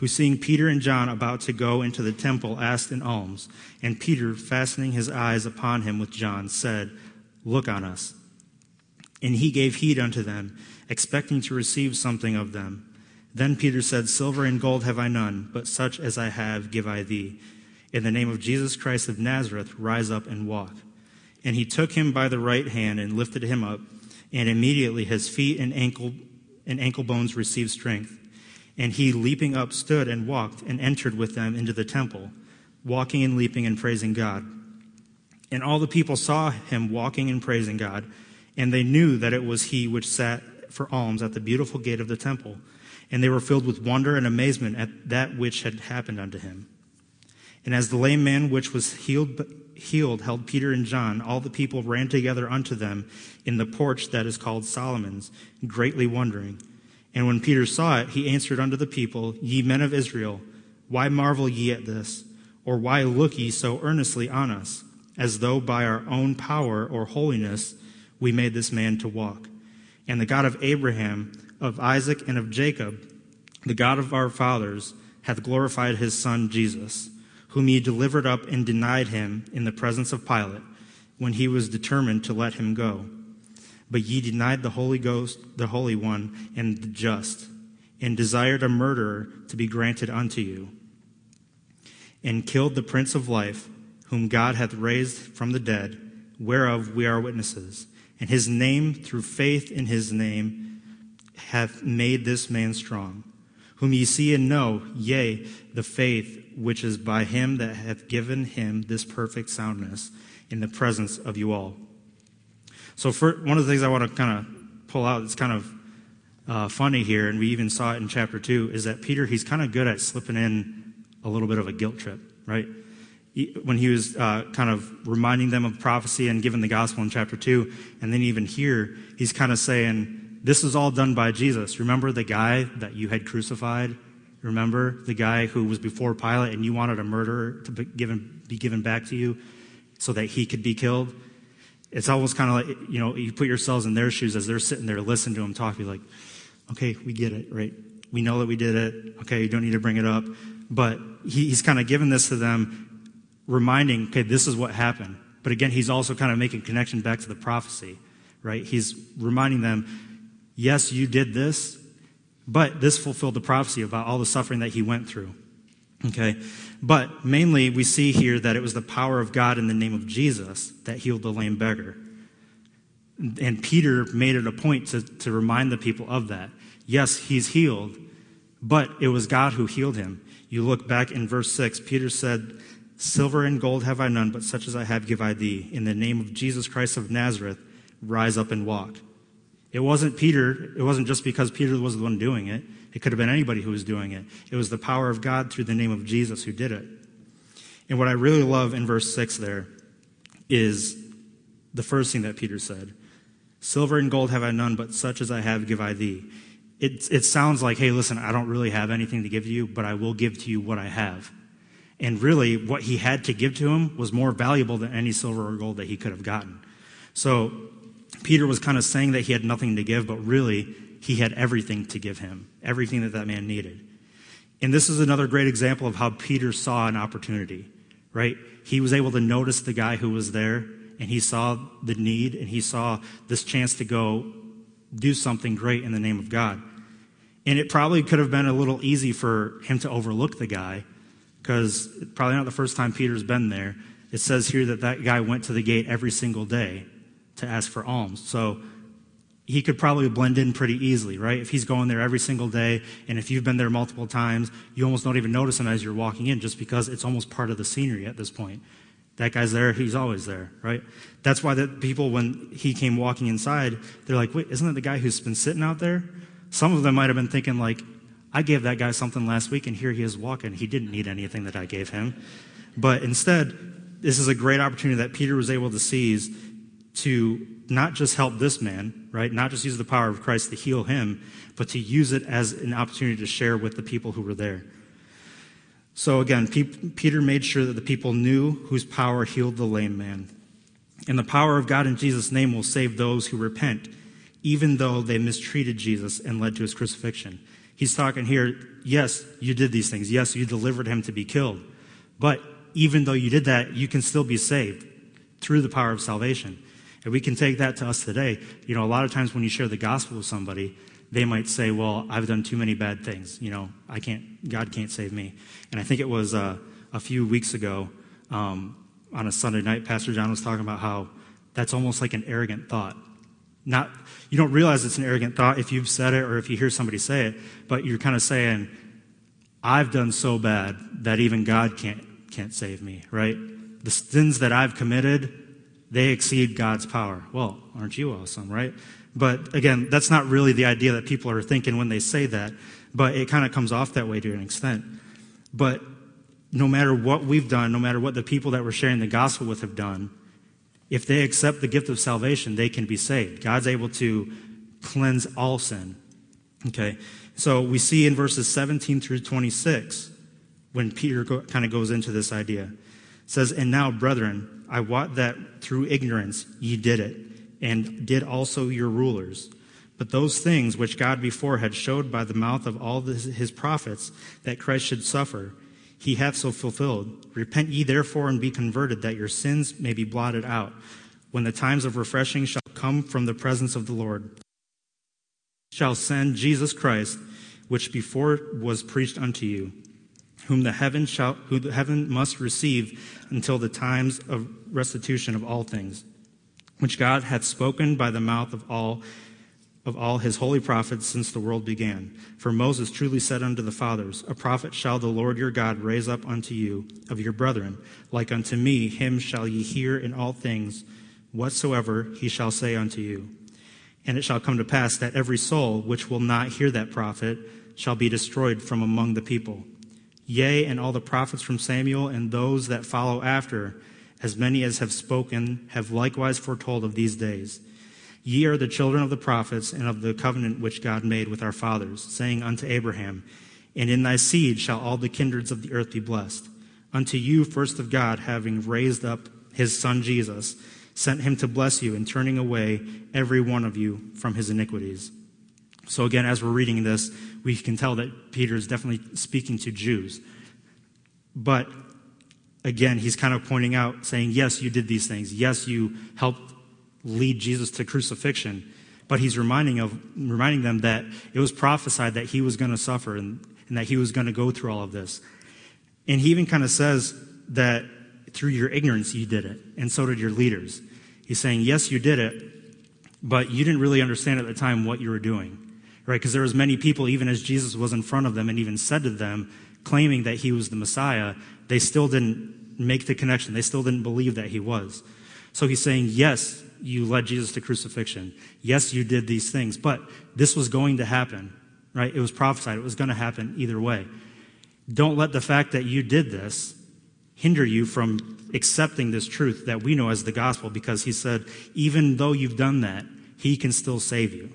who seeing Peter and John about to go into the temple asked an alms. And Peter, fastening his eyes upon him with John, said, Look on us. And he gave heed unto them, expecting to receive something of them. Then Peter said, Silver and gold have I none, but such as I have give I thee. In the name of Jesus Christ of Nazareth, rise up and walk. And he took him by the right hand and lifted him up, and immediately his feet and ankle and ankle bones received strength. And he, leaping up, stood and walked and entered with them into the temple, walking and leaping and praising God. And all the people saw him walking and praising God, and they knew that it was he which sat for alms at the beautiful gate of the temple. And they were filled with wonder and amazement at that which had happened unto him. And as the lame man which was healed, healed held Peter and John, all the people ran together unto them in the porch that is called Solomon's, greatly wondering. And when Peter saw it, he answered unto the people, Ye men of Israel, why marvel ye at this? Or why look ye so earnestly on us? as though by our own power or holiness we made this man to walk. And the God of Abraham, of Isaac, and of Jacob, the God of our fathers, hath glorified his Son Jesus, whom ye delivered up and denied him in the presence of Pilate, when he was determined to let him go. But ye denied the Holy Ghost, the Holy One, and the just, and desired a murderer to be granted unto you, and killed the Prince of Life whom God hath raised from the dead, whereof we are witnesses. And his name, through faith in his name, hath made this man strong, whom ye see and know, yea, the faith which is by him that hath given him this perfect soundness in the presence of you all. So, for, one of the things I want to kind of pull out that's kind of uh, funny here, and we even saw it in chapter 2, is that Peter, he's kind of good at slipping in a little bit of a guilt trip, right? when he was uh, kind of reminding them of prophecy and giving the gospel in chapter 2. And then even here, he's kind of saying, This is all done by Jesus. Remember the guy that you had crucified? Remember the guy who was before Pilate and you wanted a murderer to be given, be given back to you so that he could be killed? It's almost kind of like, you know, you put yourselves in their shoes as they're sitting there listening to him talk. You're like, okay, we get it, right? We know that we did it. Okay, you don't need to bring it up. But he, he's kind of giving this to them reminding, okay, this is what happened. But again, he's also kind of making connection back to the prophecy, right? He's reminding them, yes, you did this, but this fulfilled the prophecy about all the suffering that he went through. Okay? But mainly, we see here that it was the power of God in the name of Jesus that healed the lame beggar. And Peter made it a point to, to remind the people of that. Yes, he's healed, but it was God who healed him. You look back in verse 6, Peter said, Silver and gold have I none, but such as I have give I thee. In the name of Jesus Christ of Nazareth, rise up and walk. It wasn't Peter, it wasn't just because Peter was the one doing it. It could have been anybody who was doing it. It was the power of God through the name of Jesus who did it. And what I really love in verse 6 there is the first thing that Peter said Silver and gold have I none, but such as I have give I thee. It, it sounds like, hey, listen, I don't really have anything to give you, but I will give to you what I have. And really, what he had to give to him was more valuable than any silver or gold that he could have gotten. So, Peter was kind of saying that he had nothing to give, but really, he had everything to give him, everything that that man needed. And this is another great example of how Peter saw an opportunity, right? He was able to notice the guy who was there, and he saw the need, and he saw this chance to go do something great in the name of God. And it probably could have been a little easy for him to overlook the guy, because probably not the first time Peter's been there. It says here that that guy went to the gate every single day to ask for alms. So he could probably blend in pretty easily, right? If he's going there every single day, and if you've been there multiple times, you almost don't even notice him as you're walking in just because it's almost part of the scenery at this point. That guy's there, he's always there, right? That's why the people, when he came walking inside, they're like, wait, isn't that the guy who's been sitting out there? Some of them might have been thinking, like, I gave that guy something last week, and here he is walking. He didn't need anything that I gave him. But instead, this is a great opportunity that Peter was able to seize to not just help this man, right? Not just use the power of Christ to heal him, but to use it as an opportunity to share with the people who were there. So again, Peter made sure that the people knew whose power healed the lame man. And the power of God in Jesus' name will save those who repent, even though they mistreated Jesus and led to his crucifixion. He's talking here, yes, you did these things. Yes, you delivered him to be killed. But even though you did that, you can still be saved through the power of salvation. And we can take that to us today. You know, a lot of times when you share the gospel with somebody, they might say, well, I've done too many bad things. You know, I can't, God can't save me. And I think it was uh, a few weeks ago um, on a Sunday night, Pastor John was talking about how that's almost like an arrogant thought. Not, you don't realize it's an arrogant thought if you've said it or if you hear somebody say it, but you're kind of saying, I've done so bad that even God can't, can't save me, right? The sins that I've committed, they exceed God's power. Well, aren't you awesome, right? But again, that's not really the idea that people are thinking when they say that, but it kind of comes off that way to an extent. But no matter what we've done, no matter what the people that we're sharing the gospel with have done, if they accept the gift of salvation, they can be saved. God's able to cleanse all sin. Okay? So we see in verses 17 through 26 when Peter kind of goes into this idea. It says, And now, brethren, I wot that through ignorance ye did it, and did also your rulers. But those things which God before had showed by the mouth of all his prophets that Christ should suffer, he hath so fulfilled. Repent ye therefore and be converted, that your sins may be blotted out, when the times of refreshing shall come from the presence of the Lord. Shall send Jesus Christ, which before was preached unto you whom the heaven shall, who the heaven must receive until the times of restitution of all things, which God hath spoken by the mouth of all of all his holy prophets since the world began. For Moses truly said unto the fathers, A prophet shall the Lord your God raise up unto you of your brethren, like unto me, him shall ye hear in all things whatsoever he shall say unto you. And it shall come to pass that every soul which will not hear that prophet shall be destroyed from among the people. Yea, and all the prophets from Samuel and those that follow after, as many as have spoken, have likewise foretold of these days. Ye are the children of the prophets and of the covenant which God made with our fathers, saying unto Abraham, And in thy seed shall all the kindreds of the earth be blessed. Unto you, first of God, having raised up his son Jesus, sent him to bless you in turning away every one of you from his iniquities. So again, as we're reading this, we can tell that Peter is definitely speaking to Jews. But again, he's kind of pointing out, saying, yes, you did these things. Yes, you helped lead Jesus to crucifixion. But he's reminding, of, reminding them that it was prophesied that he was going to suffer and, and that he was going to go through all of this. And he even kind of says that through your ignorance you did it, and so did your leaders. He's saying, yes, you did it, but you didn't really understand at the time what you were doing, right? Because there was many people, even as Jesus was in front of them and even said to them, claiming that he was the Messiah, they still didn't make the connection. They still didn't believe that he was. So he's saying, yes, you led Jesus to crucifixion. Yes, you did these things, but this was going to happen, right? It was prophesied. It was going to happen either way. Don't let the fact that you did this hinder you from accepting this truth that we know as the gospel because he said, even though you've done that, he can still save you.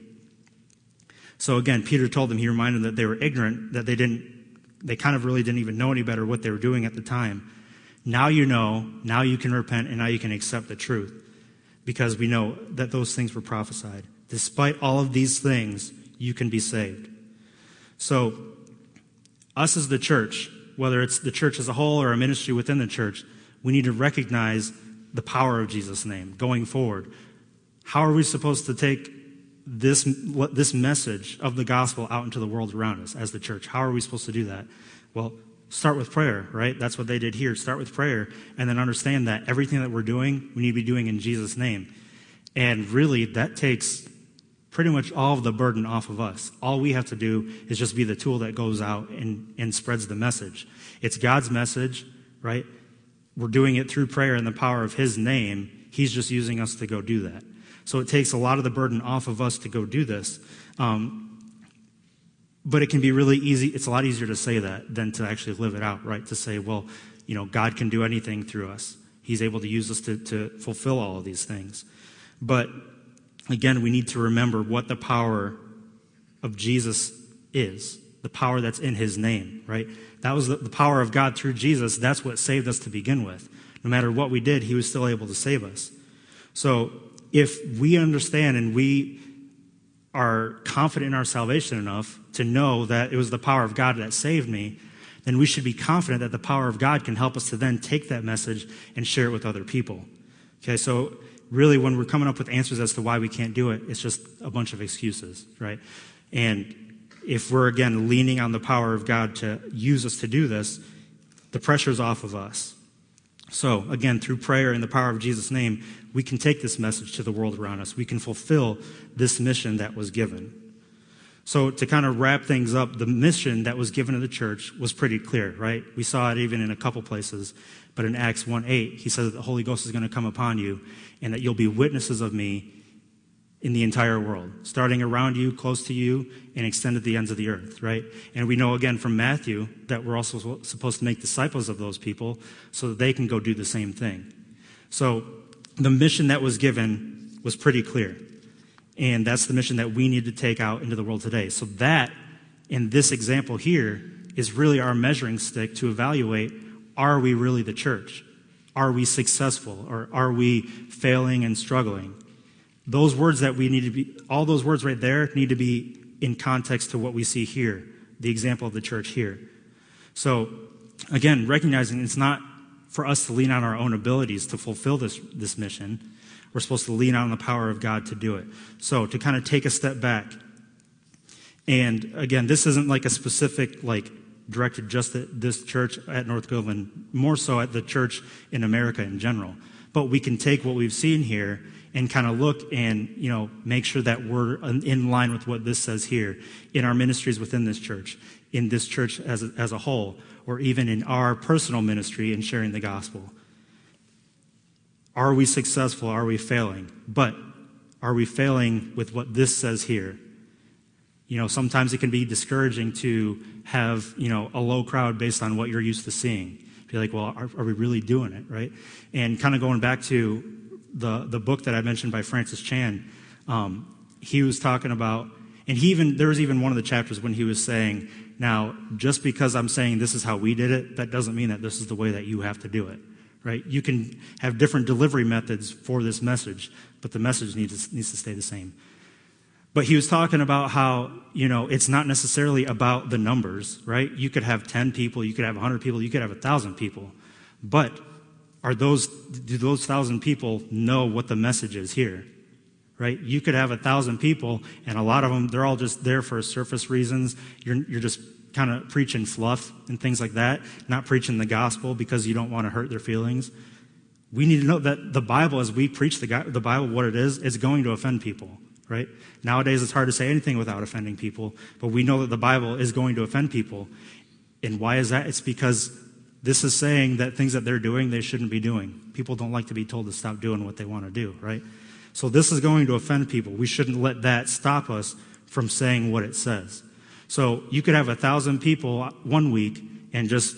So again, Peter told them, he reminded them that they were ignorant, that they didn't, they kind of really didn't even know any better what they were doing at the time. Now you know, now you can repent, and now you can accept the truth because we know that those things were prophesied. Despite all of these things, you can be saved. So, us as the church, whether it's the church as a whole or a ministry within the church, we need to recognize the power of Jesus' name going forward. How are we supposed to take this, this message of the gospel out into the world around us as the church? How are we supposed to do that? Well, start with prayer, right? That's what they did here. Start with prayer and then understand that everything that we're doing, we need to be doing in Jesus' name. And really, that takes pretty much all of the burden off of us. All we have to do is just be the tool that goes out and, and spreads the message. It's God's message, right? We're doing it through prayer and the power of His name. He's just using us to go do that. So it takes a lot of the burden off of us to go do this. Um, but it can be really easy. It's a lot easier to say that than to actually live it out, right? To say, well, you know, God can do anything through us. He's able to use us to, to fulfill all of these things. But again, we need to remember what the power of Jesus is the power that's in his name, right? That was the, the, power of God through Jesus. That's what saved us to begin with. No matter what we did, he was still able to save us. So if we understand and we are confident in our salvation enough to know that it was the power of God that saved me, then we should be confident that the power of God can help us to then take that message and share it with other people. Okay, so really when we're coming up with answers as to why we can't do it, it's just a bunch of excuses, right? And if we're again leaning on the power of God to use us to do this, the pressure's off of us. So again, through prayer and the power of Jesus' name, we can take this message to the world around us. We can fulfill this mission that was given. So to kind of wrap things up, the mission that was given to the church was pretty clear, right? We saw it even in a couple places. But in Acts 1 8, he says that the Holy Ghost is going to come upon you and that you'll be witnesses of me in the entire world, starting around you, close to you, and extended to the ends of the earth, right? And we know again from Matthew that we're also supposed to make disciples of those people so that they can go do the same thing. So the mission that was given was pretty clear. And that's the mission that we need to take out into the world today. So that, in this example here, is really our measuring stick to evaluate are we really the church? Are we successful or are we failing and struggling? Those words that we need to be, all those words right there need to be in context to what we see here, the example of the church here. So, again, recognizing it's not for us to lean on our own abilities to fulfill this, this mission. We're supposed to lean on the power of God to do it. So, to kind of take a step back, and again, this isn't like a specific, like, directed just at this church at North Groveland, more so at the church in America in general. But we can take what we've seen here and kind of look and you know make sure that we're in line with what this says here in our ministries within this church in this church as a, as a whole or even in our personal ministry in sharing the gospel. Are we successful? Are we failing? But are we failing with what this says here? You know sometimes it can be discouraging to have you know a low crowd based on what you're used to seeing. Be like well are, are we really doing it right? And kind of going back to the, the book that I mentioned by Francis Chan, um, he was talking about, and he even, there was even one of the chapters when he was saying, now, just because I'm saying this is how we did it, that doesn't mean that this is the way that you have to do it, right? You can have different delivery methods for this message, but the message needs to, needs to stay the same. But he was talking about how, you know, it's not necessarily about the numbers, right? You could have 10 people, you could have 100 people, you could have 1,000 people. But are those, do those thousand people know what the message is here? Right? You could have a thousand people, and a lot of them, they're all just there for surface reasons. You're, you're just kind of preaching fluff and things like that, not preaching the gospel because you don't want to hurt their feelings. We need to know that the Bible, as we preach the, the Bible, what it is, is going to offend people, right? Nowadays, it's hard to say anything without offending people, but we know that the Bible is going to offend people. And why is that? It's because this is saying that things that they're doing, they shouldn't be doing. People don't like to be told to stop doing what they want to do, right? So this is going to offend people. We shouldn't let that stop us from saying what it says. So you could have a thousand people one week and just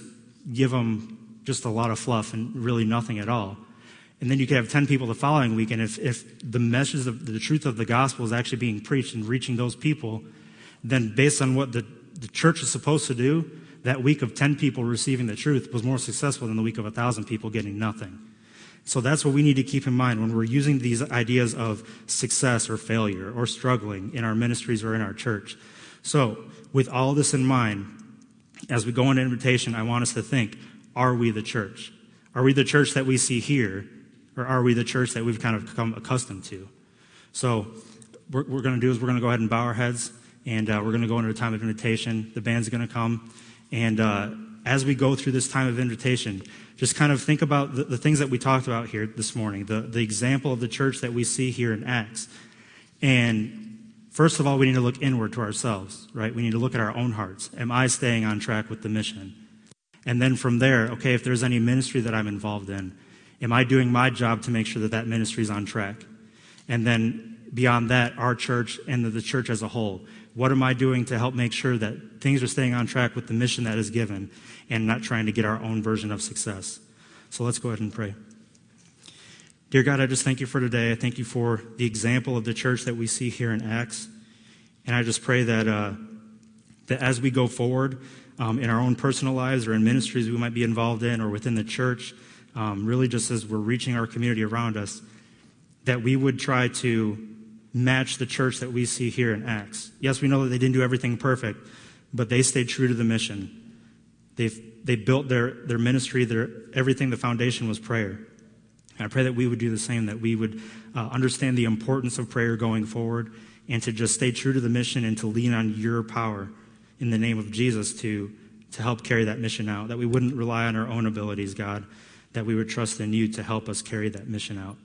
give them just a lot of fluff and really nothing at all. And then you could have 10 people the following week, and if, if the message of the truth of the gospel is actually being preached and reaching those people, then based on what the, the church is supposed to do, that week of 10 people receiving the truth was more successful than the week of 1,000 people getting nothing. So that's what we need to keep in mind when we're using these ideas of success or failure or struggling in our ministries or in our church. So, with all this in mind, as we go into invitation, I want us to think are we the church? Are we the church that we see here, or are we the church that we've kind of become accustomed to? So, what we're going to do is we're going to go ahead and bow our heads, and uh, we're going to go into a time of invitation. The band's going to come. And uh, as we go through this time of invitation, just kind of think about the, the, things that we talked about here this morning, the, the example of the church that we see here in Acts. And first of all, we need to look inward to ourselves, right? We need to look at our own hearts. Am I staying on track with the mission? And then from there, okay, if there's any ministry that I'm involved in, am I doing my job to make sure that that ministry is on track? And then beyond that, our church and the, the church as a whole. What am I doing to help make sure that things are staying on track with the mission that is given and not trying to get our own version of success? So let's go ahead and pray. Dear God, I just thank you for today. I thank you for the example of the church that we see here in Acts. And I just pray that, uh, that as we go forward um, in our own personal lives or in ministries we might be involved in or within the church, um, really just as we're reaching our community around us, that we would try to match the church that we see here in Acts. Yes, we know that they didn't do everything perfect, but they stayed true to the mission. They've, they built their, their ministry, their, everything, the foundation was prayer. And I pray that we would do the same, that we would uh, understand the importance of prayer going forward and to just stay true to the mission and to lean on your power in the name of Jesus to, to help carry that mission out. That we wouldn't rely on our own abilities, God, that we would trust in you to help us carry that mission out.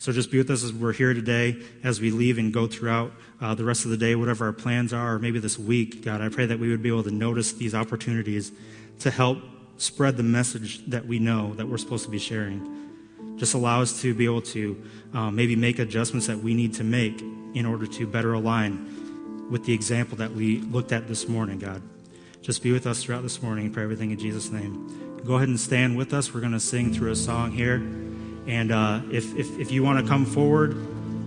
So just be with us as we're here today, as we leave and go throughout uh, the rest of the day, whatever our plans are, or maybe this week. God, I pray that we would be able to notice these opportunities to help spread the message that we know that we're supposed to be sharing. Just allow us to be able to uh, maybe make adjustments that we need to make in order to better align with the example that we looked at this morning, God. Just be with us throughout this morning and pray everything in Jesus' name. Go ahead and stand with us. We're going to sing through a song here. And uh, if, if, if you want to come forward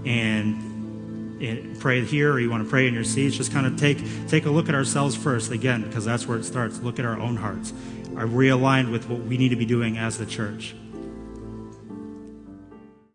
and, and pray here or you want to pray in your seats, just kind of take, take a look at ourselves first, again, because that's where it starts. Look at our own hearts. Are we aligned with what we need to be doing as the church?